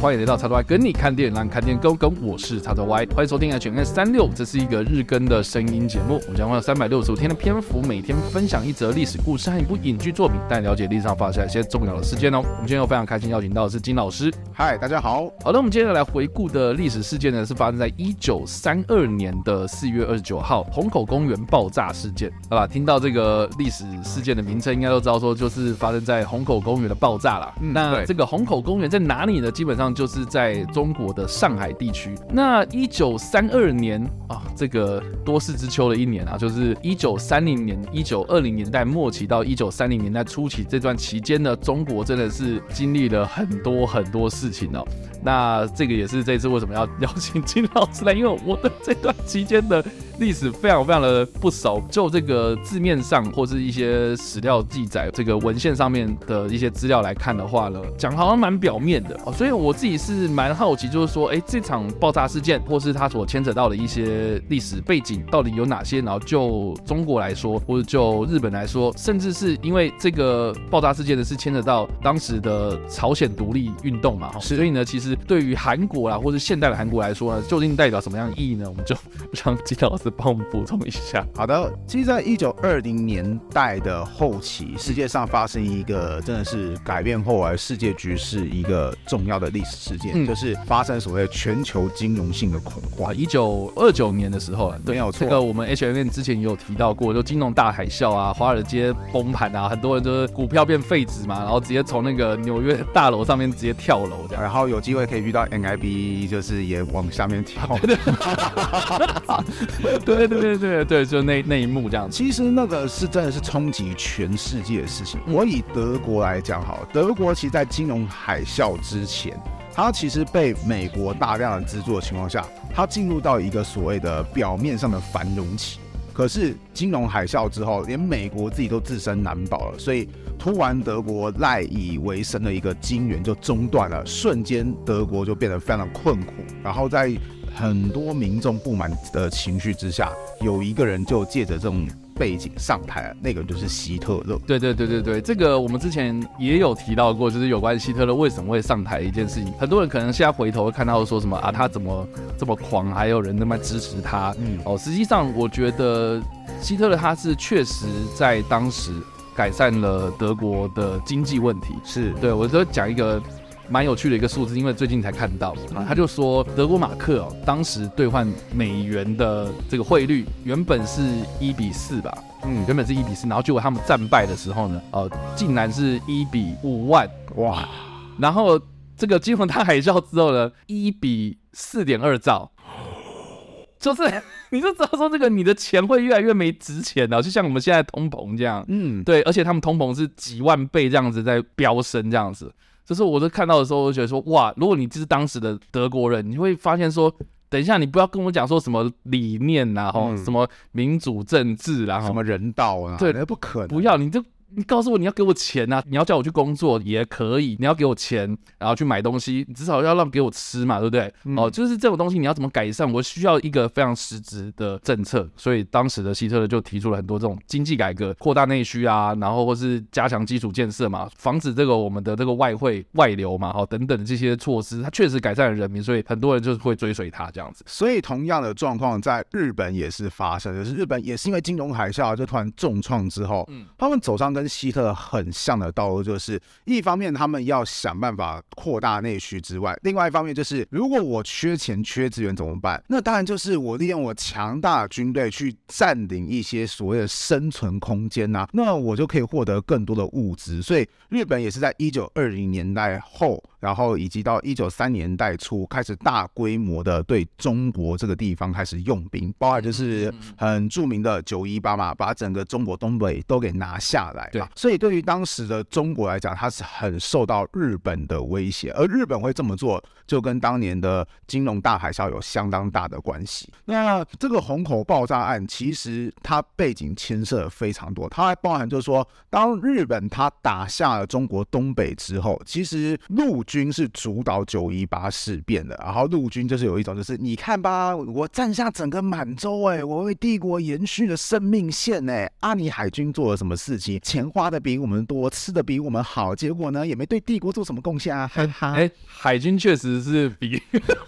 欢迎来到叉叉 Y 跟你看电影，让看电影更跟。我是叉叉 Y，欢迎收听 H N 三六，这是一个日更的声音节目。我们将会有三百六十五天的篇幅，每天分享一则历史故事和一部影剧作品，带你了解历史上发生一些重要的事件哦。我们今天又非常开心邀请到的是金老师。嗨，大家好。好的，我们接下来回顾的历史事件呢，是发生在一九三二年的四月二十九号，虹口公园爆炸事件。好吧，听到这个历史事件的名称，应该都知道说就是发生在虹口公园的爆炸了。嗯，那这个虹口公园在哪里呢？基本上就是在中国的上海地区。那一九三二年啊，这个多事之秋的一年啊，就是一九三零年、一九二零年代末期到一九三零年代初期这段期间呢，中国真的是经历了很多很多事情哦。那这个也是这次为什么要邀请金老师来，因为我的这段期间的。历史非常非常的不熟，就这个字面上或是一些史料记载，这个文献上面的一些资料来看的话呢，讲好像蛮表面的哦，所以我自己是蛮好奇，就是说，哎，这场爆炸事件或是它所牵扯到的一些历史背景到底有哪些？然后就中国来说，或者就日本来说，甚至是因为这个爆炸事件呢，是牵扯到当时的朝鲜独立运动嘛，所以呢，其实对于韩国啦，或是现代的韩国来说呢，究竟代表什么样的意义呢？我们就让金老师。帮我们补充一下。好的，其实，在一九二零年代的后期，世界上发生一个真的是改变后来世界局势一个重要的历史事件，嗯、就是发生所谓全球金融性的恐慌。一九二九年的时候，对，没有错。这个我们 H M N 之前也有提到过，就金融大海啸啊，华尔街崩盘啊，很多人就是股票变废纸嘛，然后直接从那个纽约大楼上面直接跳楼这样，然后有机会可以遇到 N I B，就是也往下面跳。对对对对对，就那那一幕这样子。其实那个是真的是冲击全世界的事情。我以德国来讲好了，德国其实在金融海啸之前，它其实被美国大量的资助的情况下，它进入到一个所谓的表面上的繁荣期。可是金融海啸之后，连美国自己都自身难保了，所以突然德国赖以为生的一个金源就中断了，瞬间德国就变得非常的困苦，然后在。很多民众不满的情绪之下，有一个人就借着这种背景上台，那个就是希特勒。对对对对对，这个我们之前也有提到过，就是有关希特勒为什么会上台的一件事情。很多人可能现在回头会看到说什么啊，他怎么这么狂，还有人那么支持他。嗯，哦，实际上我觉得希特勒他是确实在当时改善了德国的经济问题。是对，我就讲一个。蛮有趣的一个数字，因为最近才看到。啊，他就说德国马克哦，当时兑换美元的这个汇率原本是一比四吧，嗯，原本是一比四，然后结果他们战败的时候呢，呃，竟然是一比五万。哇，然后这个金融大海啸之后呢，一比四点二兆，就是 你就知道说这个你的钱会越来越没值钱了，就像我们现在通膨这样，嗯，对，而且他们通膨是几万倍这样子在飙升这样子。就是我在看到的时候，我就觉得说，哇，如果你就是当时的德国人，你会发现说，等一下，你不要跟我讲说什么理念呐，然后、嗯、什么民主政治，然后什么人道啊，对，那不可能，不要，你就。你告诉我你要给我钱呐、啊，你要叫我去工作也可以，你要给我钱，然后去买东西，你至少要让给我吃嘛，对不对？嗯、哦，就是这种东西你要怎么改善？我需要一个非常实质的政策，所以当时的希特勒就提出了很多这种经济改革，扩大内需啊，然后或是加强基础建设嘛，防止这个我们的这个外汇外流嘛，哦等等的这些措施，他确实改善了人民，所以很多人就是会追随他这样子。所以同样的状况在日本也是发生，就是日本也是因为金融海啸就突然重创之后，嗯，他们走上跟跟希特很。像的道路就是，一方面他们要想办法扩大内需之外，另外一方面就是，如果我缺钱缺资源怎么办？那当然就是我利用我强大的军队去占领一些所谓的生存空间呐、那我就可以获得更多的物资。所以日本也是在一九二零年代后。然后以及到一九三年代初开始大规模的对中国这个地方开始用兵，包含就是很著名的九一八嘛，把整个中国东北都给拿下来。对，所以对于当时的中国来讲，它是很受到日本的威胁，而日本会这么做，就跟当年的金融大海啸有相当大的关系。那这个虹口爆炸案其实它背景牵涉非常多，它还包含就是说，当日本它打下了中国东北之后，其实陆军是主导九一八事变的，然后陆军就是有一种就是你看吧，我占下整个满洲，哎，我为帝国延续了生命线，哎，啊，你海军做了什么事情？钱花的比我们多，吃的比我们好，结果呢，也没对帝国做什么贡献啊，哈哈。哎，海军确实是比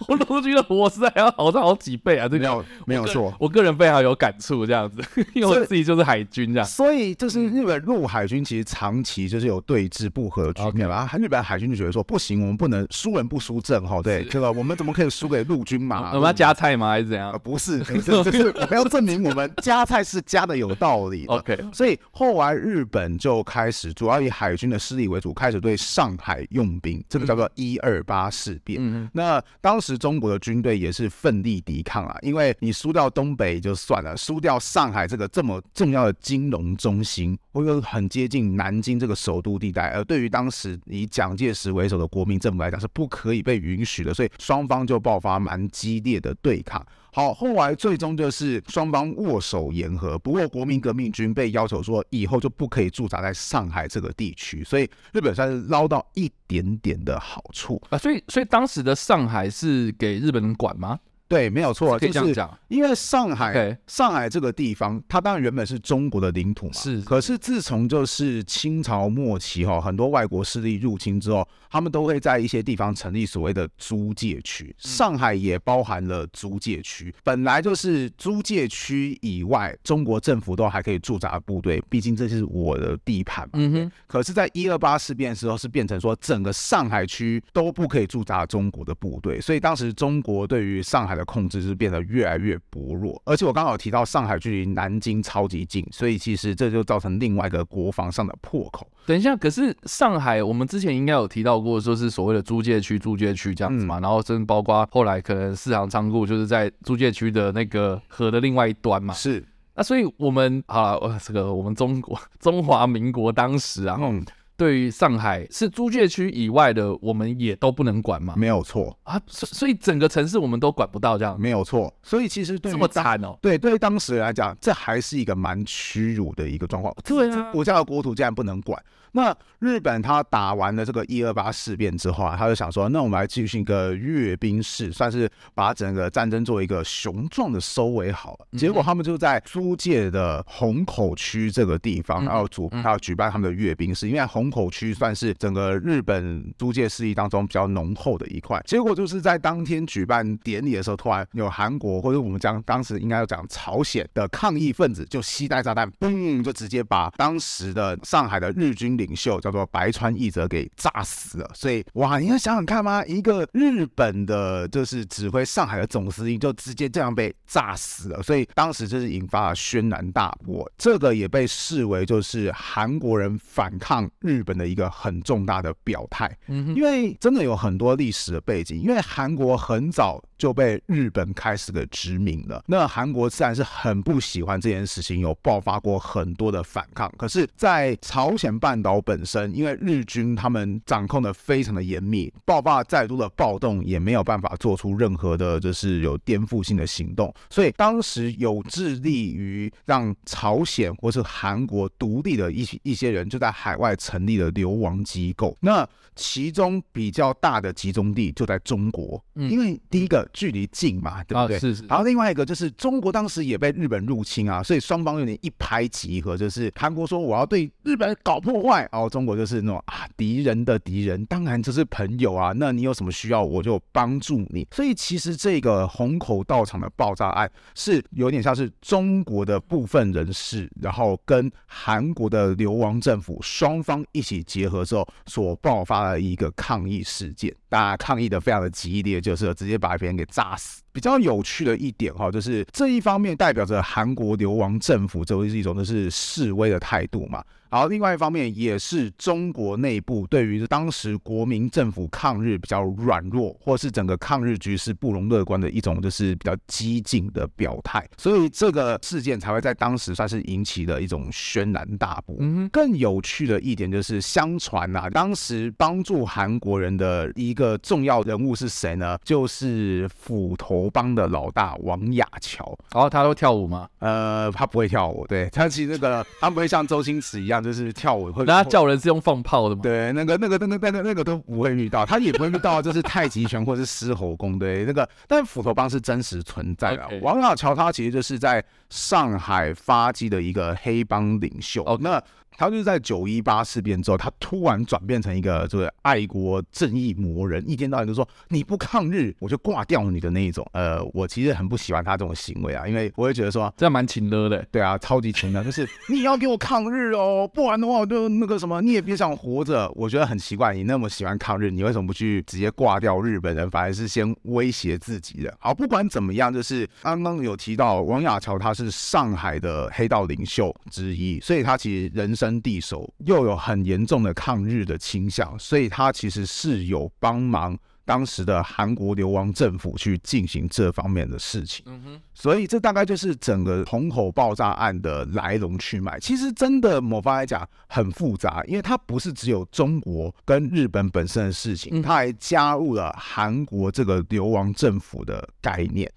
陆军的伙食还要好上好几倍啊，这个没有没有错，我个人非常有感触，这样子，因为我自己就是海军这样，所以就是日本陆海军其实长期就是有对峙不和的局面吧。日本海军就觉得说不行，我们不能输人不输阵哈，对，这个我们怎么可以输给陆军嘛？我们要加菜吗？还是怎样？呃、不是，就是我们要证明我们加菜是加的有道理。OK，所以后来日本就开始主要以海军的势力为主，开始对上海用兵，这个叫做一二八事变。嗯、那当时中国的军队也是奋力抵抗啊，因为你输掉东北就算了，输掉上海这个这么重要的金融中心，或者很接近南京这个首都地带，而对于当时以蒋介石为首的国民政府来讲是不可以被允许的，所以双方就爆发蛮激烈的对抗。好，后来最终就是双方握手言和。不过国民革命军被要求说以后就不可以驻扎在上海这个地区，所以日本算是捞到一点点的好处啊。所以，所以当时的上海是给日本人管吗？对，没有错，可以这样讲。因为上海.上海这个地方，它当然原本是中国的领土嘛。是。可是自从就是清朝末期哈，很多外国势力入侵之后，他们都会在一些地方成立所谓的租界区。上海也包含了租界区。本来就是租界区以外，中国政府都还可以驻扎部队，毕竟这是我的地盘嘛。嗯哼。可是，在一二八事变的时候，是变成说整个上海区都不可以驻扎中国的部队，所以当时中国对于上海的控制是变得越来越薄弱，而且我刚好提到上海距离南京超级近，所以其实这就造成另外一个国防上的破口。等一下，可是上海我们之前应该有提到过，说是所谓的租界区、租界区这样子嘛，嗯、然后甚至包括后来可能四行仓库就是在租界区的那个河的另外一端嘛。是，那所以我们好了，这个我们中国中华民国当时啊。嗯对于上海是租界区以外的，我们也都不能管吗？没有错啊，所所以整个城市我们都管不到，这样没有错。所以其实对于这么惨哦，对，对于当时来讲，这还是一个蛮屈辱的一个状况。对啊，国家的国土竟然不能管。那日本他打完了这个一二八事变之后啊，他就想说，那我们来进行一个阅兵式，算是把整个战争做一个雄壮的收尾好了。结果他们就在租界的虹口区这个地方，然后主还要举办他们的阅兵式，因为虹口区算是整个日本租界势力当中比较浓厚的一块。结果就是在当天举办典礼的时候，突然有韩国或者我们讲当时应该要讲朝鲜的抗议分子就携带炸弹，嘣，就直接把当时的上海的日军领袖叫做白川义则给炸死了，所以哇，你要想想看吗？一个日本的，就是指挥上海的总司令，就直接这样被炸死了，所以当时就是引发了轩然大波。这个也被视为就是韩国人反抗日本的一个很重大的表态。嗯，因为真的有很多历史的背景，因为韩国很早就被日本开始给殖民了，那韩国自然是很不喜欢这件事情，有爆发过很多的反抗。可是，在朝鲜半岛。本身，因为日军他们掌控的非常的严密，爆发再多的暴动也没有办法做出任何的，就是有颠覆性的行动。所以当时有致力于让朝鲜或是韩国独立的一一些人，就在海外成立了流亡机构。那其中比较大的集中地就在中国，因为第一个距离近嘛，对不对？是是。然后另外一个就是中国当时也被日本入侵啊，所以双方有点一拍即合，就是韩国说我要对日本搞破坏。然后中国就是那种啊，敌人的敌人，当然就是朋友啊。那你有什么需要，我就帮助你。所以其实这个虹口道场的爆炸案是有点像是中国的部分人士，然后跟韩国的流亡政府双方一起结合之后所爆发的一个抗议事件。大家抗议的非常的激烈，就是直接把别给炸死。比较有趣的一点哈，就是这一方面代表着韩国流亡政府，这是一种就是示威的态度嘛。然后另外一方面也是中国内部对于当时国民政府抗日比较软弱，或是整个抗日局势不容乐观的一种就是比较激进的表态，所以这个事件才会在当时算是引起了一种轩然大波。嗯，更有趣的一点就是，相传啊，当时帮助韩国人的一个重要人物是谁呢？就是斧头头帮的老大王亚樵。然后、哦、他会跳舞吗？呃，他不会跳舞，对，他其实那个他不会像周星驰一样，就是跳舞会。那他叫人是用放炮的吗？对，那个、那个、那个、那个、那个都不会遇到，他也不会遇到，就是太极拳或者是狮吼功，对，那个。但斧头帮是真实存在的。王老乔他其实就是在上海发迹的一个黑帮领袖。哦，那。他就是在九一八事变之后，他突然转变成一个这个爱国正义魔人，一天到晚就说你不抗日我就挂掉你的那一种。呃，我其实很不喜欢他这种行为啊，因为我会觉得说这样蛮情勒的。对啊，超级情的，就是你要给我抗日哦，不然的话我就那个什么，你也别想活着。我觉得很奇怪，你那么喜欢抗日，你为什么不去直接挂掉日本人，反而是先威胁自己的？好，不管怎么样，就是刚刚有提到王亚乔，他是上海的黑道领袖之一，所以他其实人。生地手又有很严重的抗日的倾向，所以他其实是有帮忙当时的韩国流亡政府去进行这方面的事情。嗯哼，所以这大概就是整个虹口爆炸案的来龙去脉。其实真的某方来讲很复杂，因为它不是只有中国跟日本本身的事情，它还加入了韩国这个流亡政府的概念。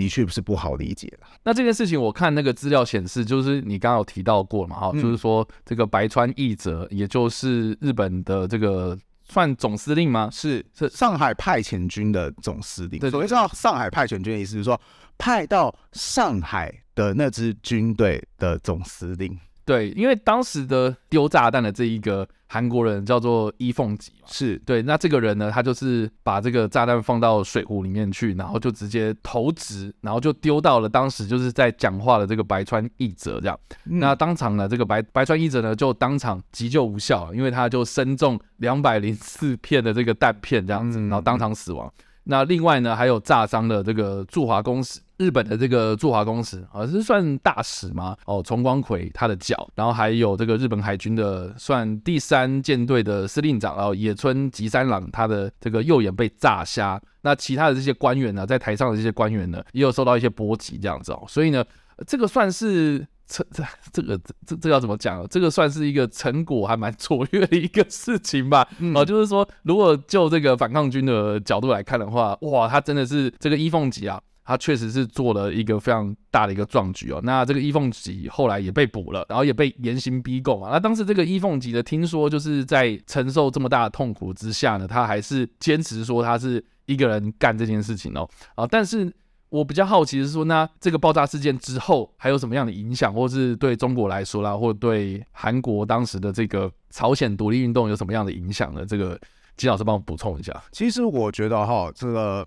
的确不是不好理解了。那这件事情，我看那个资料显示，就是你刚刚有提到过嘛，哈、嗯，就是说这个白川义则，也就是日本的这个算总司令吗？是是上海派遣军的总司令。对，所谓叫上海派遣军的意思，就是说派到上海的那支军队的总司令。对，因为当时的丢炸弹的这一个。韩国人叫做伊凤吉嘛，是对。那这个人呢，他就是把这个炸弹放到水壶里面去，然后就直接投掷，然后就丢到了当时就是在讲话的这个白川义则这样。嗯、那当场呢，这个白白川义则呢就当场急救无效，因为他就身中两百零四片的这个弹片这样子，然后当场死亡。嗯、那另外呢，还有炸伤的这个驻华公使。日本的这个驻华公使啊，是算大使吗？哦，重光葵他的脚，然后还有这个日本海军的算第三舰队的司令长，然后野村吉三郎他的这个右眼被炸瞎。那其他的这些官员呢，在台上的这些官员呢，也有受到一些波及这样子哦。所以呢，这个算是这这 这个这这要怎么讲？这个算是一个成果还蛮卓越的一个事情吧？嗯、哦，就是说，如果就这个反抗军的角度来看的话，哇，他真的是这个伊凤吉啊。他确实是做了一个非常大的一个壮举哦。那这个伊凤吉后来也被捕了，然后也被严刑逼供啊。那当时这个伊凤吉的听说就是在承受这么大的痛苦之下呢，他还是坚持说他是一个人干这件事情哦。啊，但是我比较好奇的是说，那这个爆炸事件之后还有什么样的影响，或是对中国来说啦，或对韩国当时的这个朝鲜独立运动有什么样的影响呢？这个金老师帮我补充一下。其实我觉得哈，这个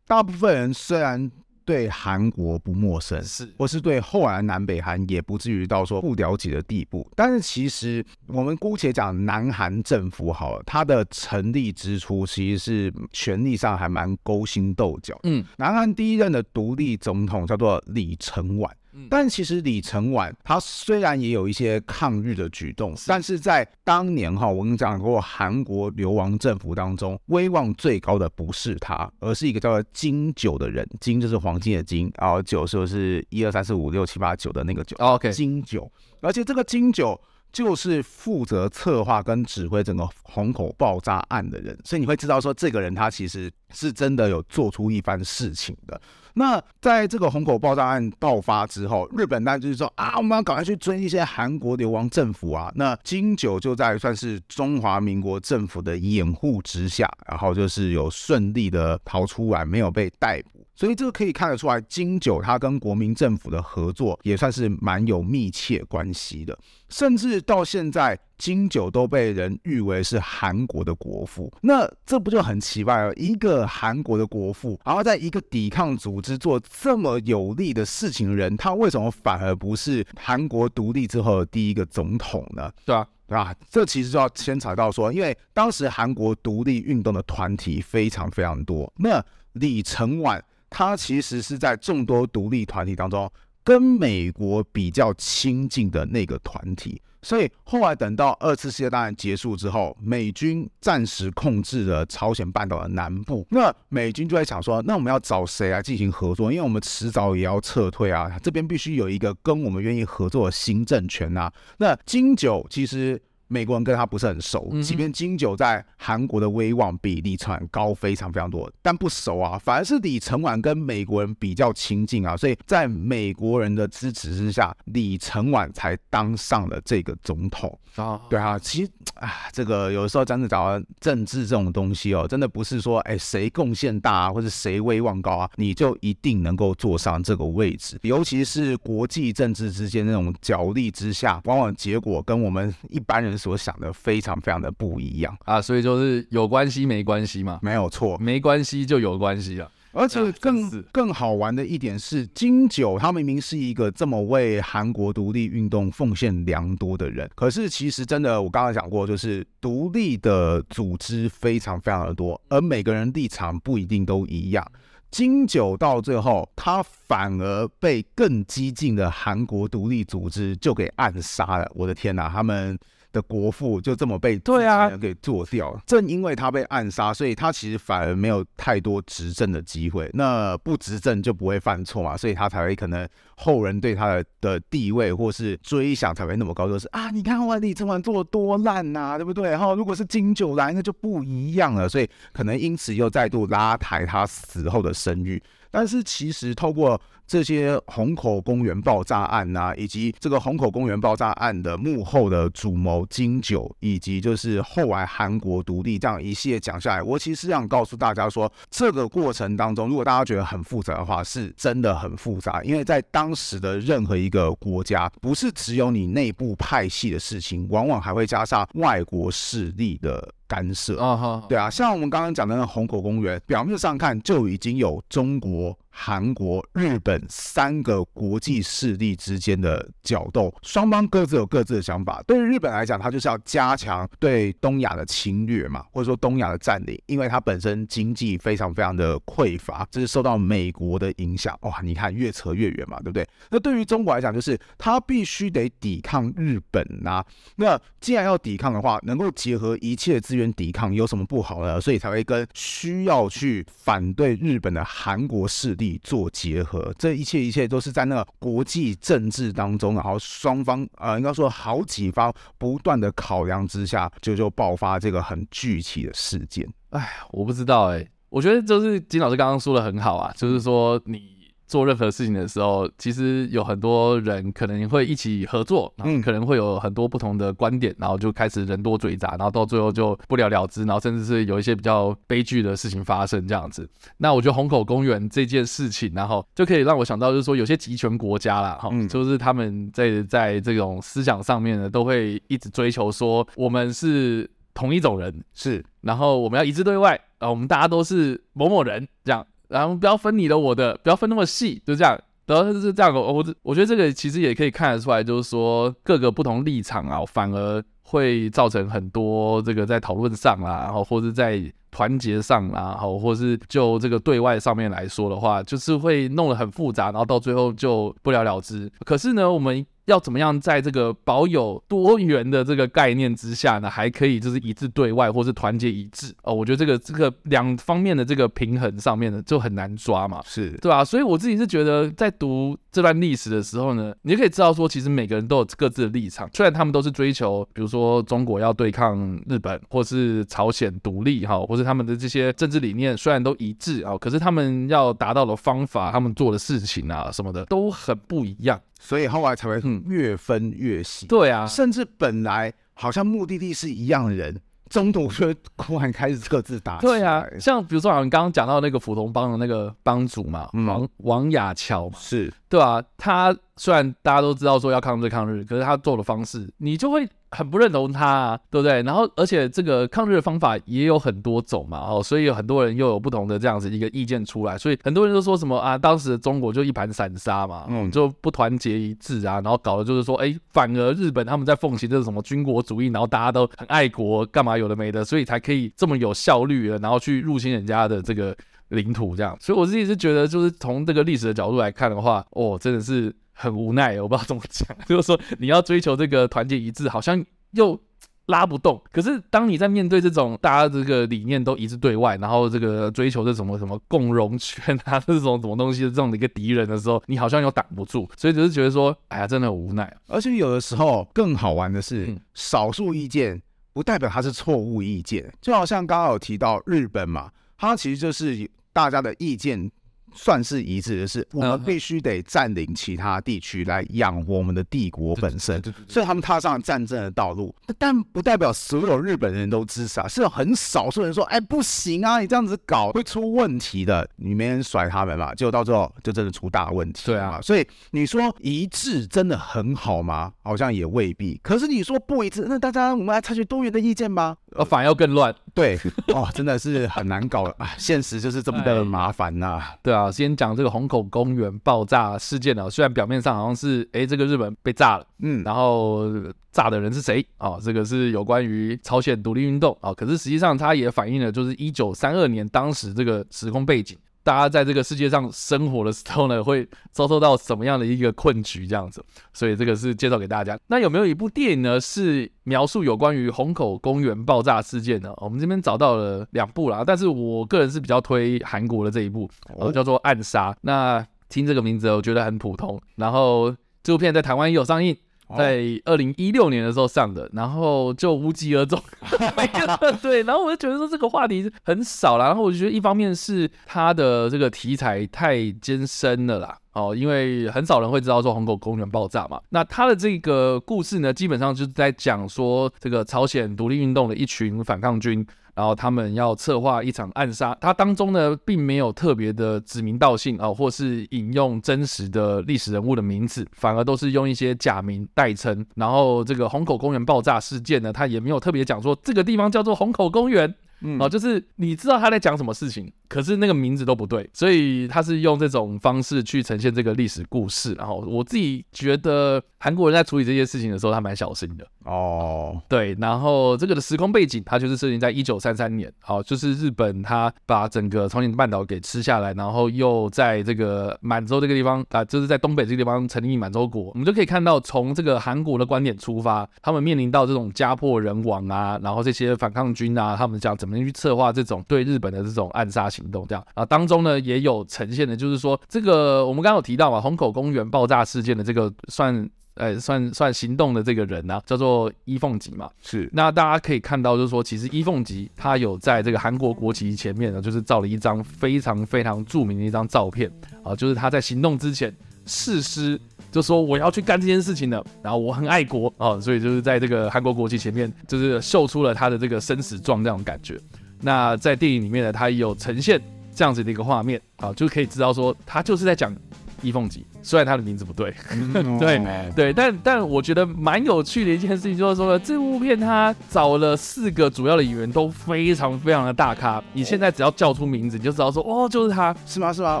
大部分人虽然。对韩国不陌生，是，或是对后来南北韩也不至于到说不了解的地步。但是其实我们姑且讲南韩政府好了，它的成立之初其实是权力上还蛮勾心斗角。嗯，南韩第一任的独立总统叫做李承晚。但其实李承晚他虽然也有一些抗日的举动，但是在当年哈，我跟你讲过，韩国流亡政府当中，威望最高的不是他，而是一个叫做金九的人，金就是黄金的金，然后九就是一二三四五六七八九的那个九，OK，金九，而且这个金九就是负责策划跟指挥整个虹口爆炸案的人，所以你会知道说，这个人他其实是真的有做出一番事情的。那在这个虹口爆炸案爆发之后，日本当然就是说啊，我们要赶快去追一些韩国流亡政府啊。那金九就在算是中华民国政府的掩护之下，然后就是有顺利的逃出来，没有被逮捕。所以这个可以看得出来，金九他跟国民政府的合作也算是蛮有密切关系的，甚至到现在，金九都被人誉为是韩国的国父。那这不就很奇怪了？一个韩国的国父，然后在一个抵抗组织做这么有利的事情的人，他为什么反而不是韩国独立之后的第一个总统呢？对啊，对吧？这其实就要牵扯到说，因为当时韩国独立运动的团体非常非常多，那李承晚。他其实是在众多独立团体当中，跟美国比较亲近的那个团体，所以后来等到二次世界大战结束之后，美军暂时控制了朝鲜半岛的南部，那美军就在想说，那我们要找谁来进行合作？因为我们迟早也要撤退啊，这边必须有一个跟我们愿意合作的新政权啊。那金九其实。美国人跟他不是很熟，即便金九在韩国的威望比李承晚高非常非常多，但不熟啊，反而是李承晚跟美国人比较亲近啊，所以在美国人的支持之下，李承晚才当上了这个总统啊。对啊，其实啊，这个有时候真的讲政治这种东西哦，真的不是说哎谁贡献大啊，或者谁威望高啊，你就一定能够坐上这个位置，尤其是国际政治之间那种角力之下，往往结果跟我们一般人所想的非常非常的不一样。啊，所以就是有关系没关系嘛，没有错，没关系就有关系了。而且更更好玩的一点是，金九他明明是一个这么为韩国独立运动奉献良多的人，可是其实真的，我刚才讲过，就是独立的组织非常非常的多，而每个人立场不一定都一样。金九到最后，他反而被更激进的韩国独立组织就给暗杀了。我的天哪，他们。的国父就这么被对啊给做掉了，正因为他被暗杀，所以他其实反而没有太多执政的机会。那不执政就不会犯错嘛，所以他才会可能后人对他的的地位或是追想才会那么高，就是啊，你看万里承晚做的多烂呐，对不对？然后如果是金九来，那就不一样了，所以可能因此又再度拉抬他死后的声誉。但是其实透过这些虹口公园爆炸案呐、以及这个虹口公园爆炸案的幕后的主谋金九，以及就是后来韩国独立这样一系列讲下来，我其实是想告诉大家说，这个过程当中，如果大家觉得很复杂的话，是真的很复杂，因为在当时的任何一个国家，不是只有你内部派系的事情，往往还会加上外国势力的干涉。啊对啊，像我们刚刚讲的那个虹口公园，表面上看就已经有中国。韩国、日本三个国际势力之间的角斗，双方各自有各自的想法。对于日本来讲，它就是要加强对东亚的侵略嘛，或者说东亚的占领，因为它本身经济非常非常的匮乏，这是受到美国的影响。哇，你看越扯越远嘛，对不对？那对于中国来讲，就是它必须得抵抗日本呐、那既然要抵抗的话，能够结合一切资源抵抗，有什么不好呢？所以才会跟需要去反对日本的韩国势力。做结合，这一切一切都是在那个国际政治当中，然后双方呃，应该说好几方不断的考量之下，就就爆发这个很具体的事件。哎，我不知道哎、我觉得就是金老师刚刚说的很好啊，就是说你。做任何事情的时候，其实有很多人可能会一起合作，嗯，可能会有很多不同的观点，然后就开始人多嘴杂，然后到最后就不了了之，然后甚至是有一些比较悲剧的事情发生这样子。那我觉得虹口公园这件事情，然后就可以让我想到，就是说有些集权国家啦，哈，就是他们在在这种思想上面呢，都会一直追求说我们是同一种人，是，然后我们要一致对外，啊，我们大家都是某某人这样。然后不要分你的我的，不要分那么细，就这样。然后就是这样。我我觉得这个其实也可以看得出来，就是说各个不同立场啊，反而会造成很多这个在讨论上啦，然后或者在团结上啊，好，或是就这个对外上面来说的话，就是会弄得很复杂，然后到最后就不了了之。可是呢，我们。要怎么样在这个保有多元的这个概念之下呢，还可以就是一致对外，或是团结一致哦？我觉得这个这个两方面的这个平衡上面呢，就很难抓嘛，是对吧？所以我自己是觉得，在读这段历史的时候呢，你就可以知道说，其实每个人都有各自的立场，虽然他们都是追求，比如说中国要对抗日本，或是朝鲜独立哈，或是他们的这些政治理念虽然都一致啊，可是他们要达到的方法，他们做的事情啊什么的都很不一样。所以后来才会越分越细，嗯，对啊，甚至本来好像目的地是一样的人，中途就突然开始各自打。对啊，像比如说，好像刚刚讲到那个斧头帮的那个帮主嘛，嗯、王王亚乔嘛，是对啊，他虽然大家都知道说要抗日抗日，可是他做的方式，你就会。很不认同他啊，对不对？然后，而且这个抗日的方法也有很多种嘛，哦，所以有很多人又有不同的这样子一个意见出来，所以很多人都说什么啊，当时的中国就一盘散沙嘛，嗯，就不团结一致啊，然后搞的就是说，哎，反而日本他们在奉行这个什么军国主义，然后大家都很爱国，干嘛有的没的，所以才可以这么有效率的，然后去入侵人家的这个领土，这样。所以我自己是觉得，就是从这个历史的角度来看的话，哦，真的是很无奈，我不知道怎么讲，就是说你要追求这个团结一致，好像又拉不动。可是当你在面对这种大家这个理念都一致对外，然后这个追求这什么什么共荣圈啊这种什么东西的这种的一个敌人的时候，你好像又挡不住，所以就是觉得说，哎呀，真的很无奈。而且有的时候更好玩的是，少数意见不代表它是错误意见，就好像刚刚有提到日本嘛，它其实就是大家的意见。算是一致的是，我们必须得占领其他地区来养活我们的帝国本身，所以他们踏上了战争的道路。但不代表所有日本人都支持啊，是有很少数人说，哎，不行啊，你这样子搞会出问题的，你没人甩他们嘛，结果到最后就真的出大问题。对啊，所以你说一致真的很好吗？好像也未必。可是你说不一致，那大家我们来采取多元的意见吧，呃，反而要更乱。对，哦，真的是很难搞 啊，现实就是这么的麻烦呐，啊。对啊。先讲这个虹口公园爆炸事件呢，虽然表面上好像是哎，这个日本被炸了，嗯，然后炸的人是谁啊？哦，这个是有关于朝鲜独立运动啊，哦，可是实际上它也反映了就是一九三二年当时这个时空背景。大家在这个世界上生活的时候呢，会遭受到什么样的一个困局？这样子，所以这个是介绍给大家。那有没有一部电影呢，是描述有关于虹口公园爆炸事件呢？我们这边找到了两部啦，但是我个人是比较推韩国的这一部，哦，叫做《暗杀》。那听这个名字，我觉得很普通。然后这部片在台湾也有上映。在二零一六年的时候上的，然后就无疾而终。对，然后我就觉得说这个话题很少啦，然后我就觉得一方面是它的这个题材太艰深了啦，哦，因为很少人会知道说虹口公园爆炸嘛。那它的这个故事呢，基本上就是在讲说这个朝鲜独立运动的一群反抗军。然后他们要策划一场暗杀，它当中呢并没有特别的指名道姓啊，或是引用真实的历史人物的名字，反而都是用一些假名代称。然后这个虹口公园爆炸事件呢，它也没有特别讲说这个地方叫做虹口公园，嗯，啊，就是你知道他在讲什么事情。可是那个名字都不对，所以他是用这种方式去呈现这个历史故事。然后我自己觉得韩国人在处理这些事情的时候，他蛮小心的哦。对，然后这个的时空背景，它就是设定在一九三三年，好，就是日本它把整个朝鲜半岛给吃下来，然后又在这个满洲这个地方啊，就是在东北这个地方成立满洲国。我们就可以看到，从这个韩国的观点出发，他们面临到这种家破人亡啊，然后这些反抗军啊，他们讲怎么去策划这种对日本的这种暗杀。行动这样啊，当中呢也有呈现的，就是说这个我们刚刚有提到嘛，虹口公园爆炸事件的这个算呃算算行动的这个人呢、啊，叫做伊凤吉嘛。是，那大家可以看到，就是说其实伊凤吉他有在这个韩国国旗前面呢，就是照了一张非常非常著名的一张照片啊，就是他在行动之前誓师，就说我要去干这件事情的，然后我很爱国啊，所以就是在这个韩国国旗前面，就是秀出了他的这个生死状这种感觉。那在电影里面呢，它有呈现这样子的一个画面啊，就可以知道说，他就是在讲伊凤吉。虽然他的名字不对，对对，但但我觉得蛮有趣的一件事情就是说呢，这部片他找了四个主要的演员都非常非常的大咖，你现在只要叫出名字，你就知道说哦，就是他，是吗？是吗？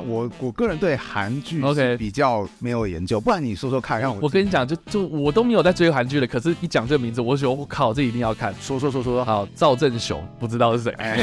我我个人对韩剧 OK 比较没有研究，不然你说说看，让我我跟你讲，就就我都没有在追韩剧的，可是一讲这个名字，我就觉得我靠，这一定要看。说说说说说，好，赵正雄不知道是谁？哎，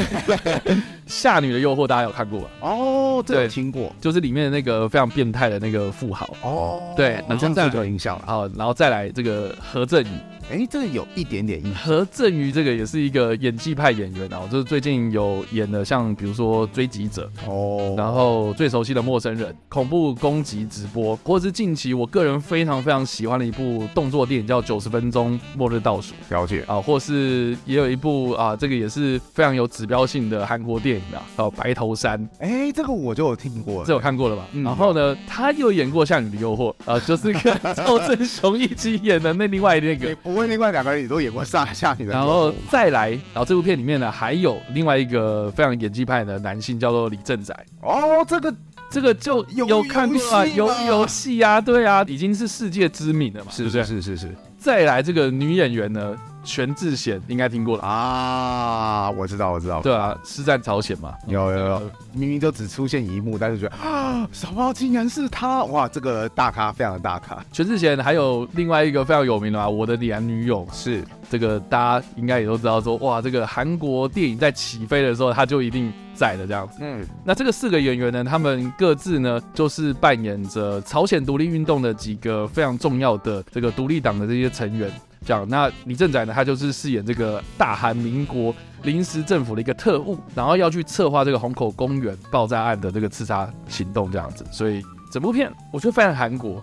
夏女的诱惑大家有看过吧？哦，这有听过，就是里面的那个非常变态的那个富豪哦。对，那这样就有印象了。好，然后再来这个何振宇。哎，这个有一点点印象。何振宇这个也是一个演技派演员啊，就是最近有演的，像比如说《追击者》哦，然后最熟悉的陌生人、恐怖攻击直播，或者是近期我个人非常非常喜欢的一部动作电影叫《九十分钟末日倒数》。了解啊，或是也有一部啊，这个也是非常有指标性的韩国电影啊，叫《白头山》。哎，这个我就有听过，这有看过了吧？嗯、然后呢，他又演过《夏女的诱惑》啊，就是跟赵正雄一起演的那另外那个。我问另外两个人也都演过上下女的，然后再来，然后这部片里面呢还有另外一个非常演技派的男性，叫做李正宰。哦，这个这个就有有看过啊，有游戏啊，对啊，已经是世界知名了嘛，是不是？是是是。再来这个女演员呢，全智贤应该听过了啊，我知道我知道，对啊，是战朝鲜嘛，有有有，明明就只出现一幕，但是觉得啊，什么竟然是他，哇，这个大咖，非常的大咖。全智贤还有另外一个非常有名的嘛，我的男女友。是。这个，大家应该也都知道说，哇，这个韩国电影在起飞的时候，他就一定在的这样子。嗯，那这个四个演员呢，他们各自呢，就是扮演着朝鲜独立运动的几个非常重要的这个独立党的这些成员。这样，那李政宰呢，他就是饰演这个大韩民国临时政府的一个特务，然后要去策划这个虹口公园爆炸案的这个刺杀行动这样子。所以整部片我觉得非常韩国，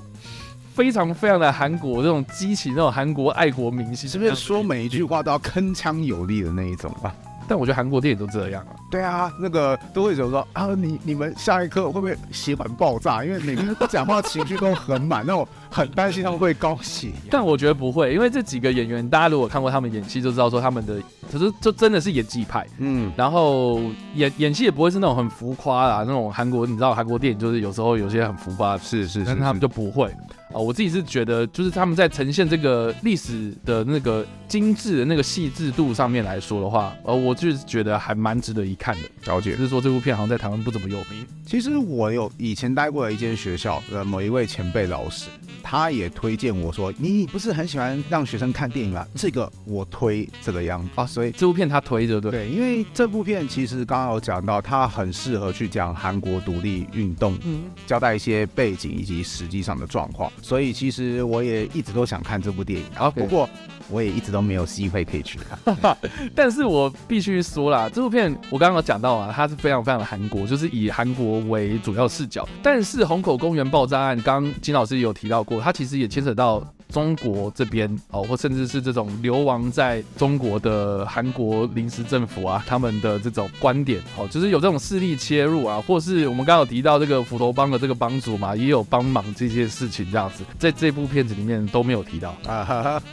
非常非常的韩国这种激情，那种韩国爱国明星，是不是说每一句话都要铿锵有力的那一种啊？但我觉得韩国电影都这样啊。对啊，那个都会觉得说啊，你你们下一刻会不会血管爆炸？因为每个人讲话情绪都很满，那我很担心他们会高血压。但我觉得不会，因为这几个演员，大家如果看过他们演戏，就知道说他们的，可是就真的是演技派。嗯，然后演演戏也不会是那种很浮夸啦，那种韩国你知道韩国电影就是有时候有些很浮夸，是是，但是他们就不会。啊，我自己是觉得，就是他们在呈现这个历史的那个精致的那个细致度上面来说的话，呃，我就是觉得还蛮值得一看的。了解，就是说这部片好像在台湾不怎么有名。其实我有以前待过的一间学校的某一位前辈老师，他也推荐我说，你不是很喜欢让学生看电影吗？这个我推这个样子啊，所以这部片他推着对。对，因为这部片其实刚刚有讲到，他很适合去讲韩国独立运动，嗯，交代一些背景以及实际上的状况。所以其实我也一直都想看这部电影，啊不过我也一直都没有机会可以去看。但是我必须说啦，这部片我刚刚刚讲到啊，它是非常非常的韩国，就是以韩国为主要视角。但是虹口公园爆炸案，刚刚金老师有提到过，它其实也牵扯到中国这边哦，或甚至是这种流亡在中国的韩国临时政府啊，他们的这种观点哦，就是有这种势力切入啊，或是我们刚刚有提到这个斧头帮的这个帮主嘛，也有帮忙这件事情这样子，在这部片子里面都没有提到 啊，哈哈，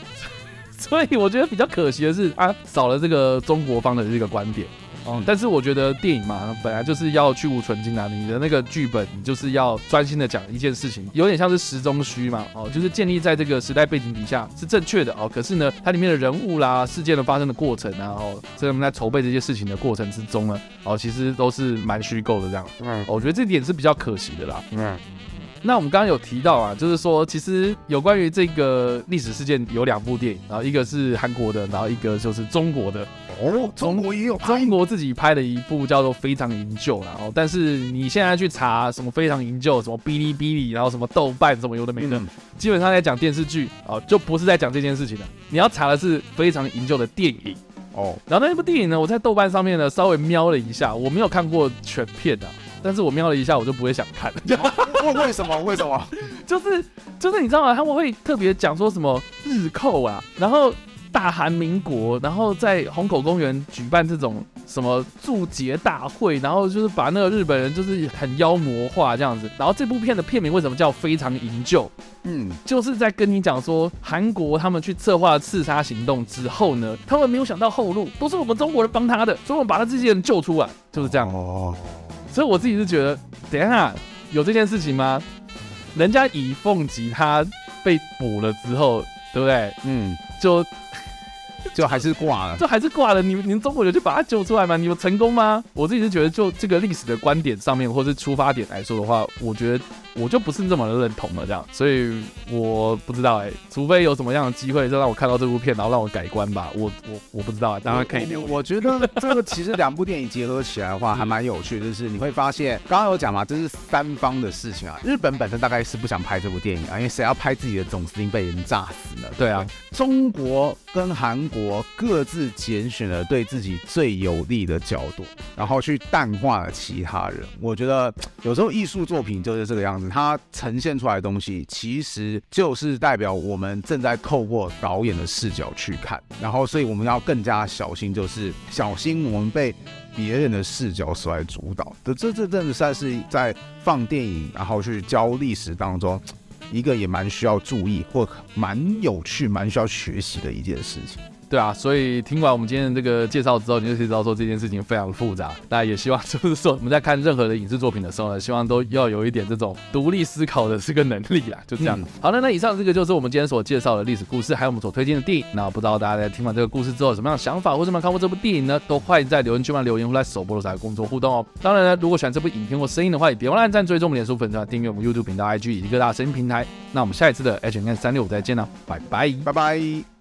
所以我觉得比较可惜的是啊，少了这个中国方的这个观点。嗯，但是我觉得电影嘛，本来就是要去无存菁啊。你的那个剧本，你就是要专心的讲一件事情，有点像是时钟虚嘛，哦，就是建立在这个时代背景底下是正确的哦。可是呢，它里面的人物啦、事件的发生的过程啊，哦，在我们在筹备这些事情的过程之中呢，哦，其实都是蛮虚构的这样。嗯，我觉得这点是比较可惜的啦。嗯。那我们刚刚有提到啊，就是说，其实有关于这个历史事件有两部电影，然后一个是韩国的，然后一个就是中国的。哦，中国也有，中国自己拍的一部叫做《非常营救》，然后但是你现在去查什么《非常营救》，什么哔哩哔哩，然后什么豆瓣，什么有的没的，嗯、基本上在讲电视剧啊，就不是在讲这件事情的。你要查的是《非常营救》的电影哦。然后那部电影呢，我在豆瓣上面呢稍微瞄了一下，我没有看过全片的。但是我瞄了一下，我就不会想看了。为为什么？为什么？就是就是你知道吗？他们会特别讲说什么日寇啊，然后大韩民国，然后在虹口公园举办这种什么祝捷大会，然后就是把那个日本人就是很妖魔化这样子。然后这部片的片名为什么叫非常营救？嗯，就是在跟你讲说韩国他们去策划刺杀行动之后呢，他们没有想到后路都是我们中国人帮他的，所以我们把他这些人救出来，就是这样。哦。所以我自己是觉得，等一下有这件事情吗？人家以凤吉他被捕了之后，对不对？嗯，就。就还是挂了，就还是挂了。你们你们中国人就把他救出来吗？你们成功吗？我自己是觉得，就这个历史的观点上面，或是出发点来说的话，我觉得我就不是这么的认同了。这样，所以我不知道哎、欸，除非有什么样的机会，就让我看到这部片，然后让我改观吧。我我我不知道啊，当然可以留。我觉得这个其实两部电影结合起来的话，还蛮有趣的。就是你会发现，刚刚有讲嘛，这是三方的事情啊。日本本身大概是不想拍这部电影啊，因为谁要拍自己的总司令被人炸死呢？对啊，中国跟韩国。国各自拣选了对自己最有利的角度，然后去淡化了其他人。我觉得有时候艺术作品就是这个样子，它呈现出来的东西其实就是代表我们正在透过导演的视角去看，然后所以我们要更加小心，就是小心我们被别人的视角所来主导的。这这真的算是在放电影，然后去教历史当中一个也蛮需要注意或蛮有趣、蛮需要学习的一件事情。对啊，所以听完我们今天的这个介绍之后，你就可以知道说这件事情非常复杂。大家也希望就是说我们在看任何的影视作品的时候呢，希望都要有一点这种独立思考的这个能力啦。就这样。嗯、好了，那以上这个就是我们今天所介绍的历史故事，还有我们所推荐的电影。那不知道大家在听完这个故事之后有什么样的想法，或者有没有看过这部电影呢？都欢迎在留言区帮留言或在首播的时候工作互动哦。当然呢，如果喜欢这部影片或声音的话，也别忘了按赞、追踪我们脸书粉丝团、订阅我们 YouTube 频道、IG 以及各大声音平台。那我们下一次的 H N 三六五再见了，拜拜，拜拜。